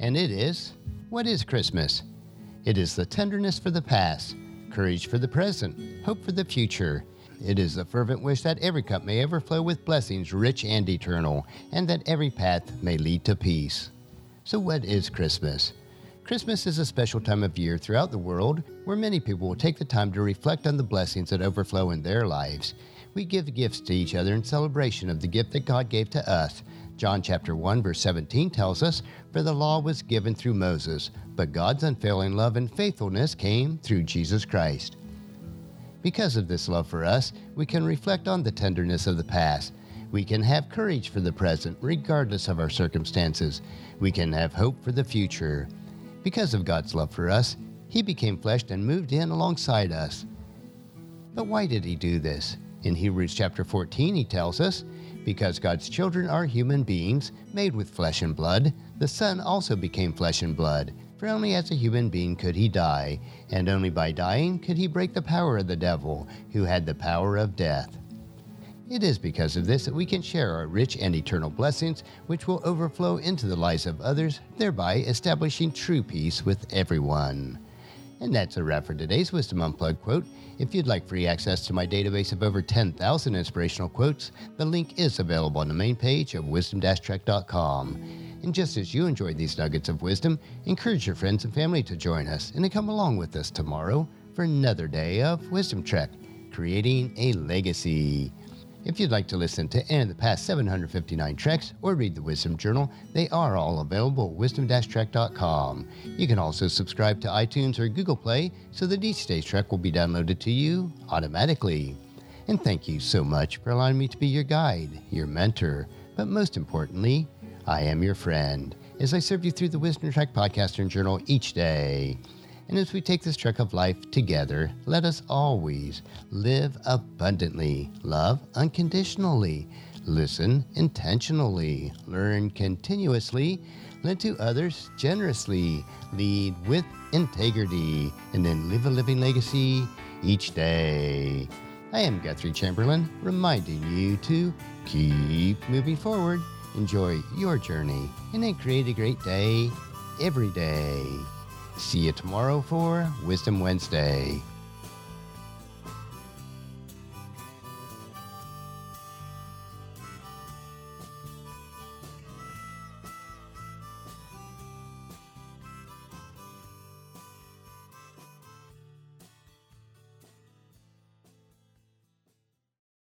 and it is What is Christmas? It is the tenderness for the past, courage for the present, hope for the future. It is the fervent wish that every cup may overflow with blessings rich and eternal, and that every path may lead to peace. So, what is Christmas? Christmas is a special time of year throughout the world where many people will take the time to reflect on the blessings that overflow in their lives. We give gifts to each other in celebration of the gift that God gave to us. John chapter 1 verse 17 tells us, "For the law was given through Moses, but God's unfailing love and faithfulness came through Jesus Christ." Because of this love for us, we can reflect on the tenderness of the past. We can have courage for the present, regardless of our circumstances. We can have hope for the future. Because of God's love for us, He became flesh and moved in alongside us. But why did He do this? In Hebrews chapter 14, He tells us, Because God's children are human beings made with flesh and blood, the Son also became flesh and blood. For only as a human being could he die, and only by dying could he break the power of the devil, who had the power of death. It is because of this that we can share our rich and eternal blessings, which will overflow into the lives of others, thereby establishing true peace with everyone. And that's a wrap for today's Wisdom Unplugged quote. If you'd like free access to my database of over 10,000 inspirational quotes, the link is available on the main page of wisdom-trek.com. And just as you enjoyed these nuggets of wisdom, encourage your friends and family to join us and to come along with us tomorrow for another day of Wisdom Trek, creating a legacy. If you'd like to listen to any of the past 759 treks or read the Wisdom Journal, they are all available at wisdom-trek.com. You can also subscribe to iTunes or Google Play so that each day's trek will be downloaded to you automatically. And thank you so much for allowing me to be your guide, your mentor, but most importantly, I am your friend as I serve you through the Wisdom Trek podcast and journal each day. And as we take this trek of life together, let us always live abundantly, love unconditionally, listen intentionally, learn continuously, lend to others generously, lead with integrity, and then live a living legacy each day. I am Guthrie Chamberlain, reminding you to keep moving forward, enjoy your journey, and then create a great day every day. See you tomorrow for Wisdom Wednesday.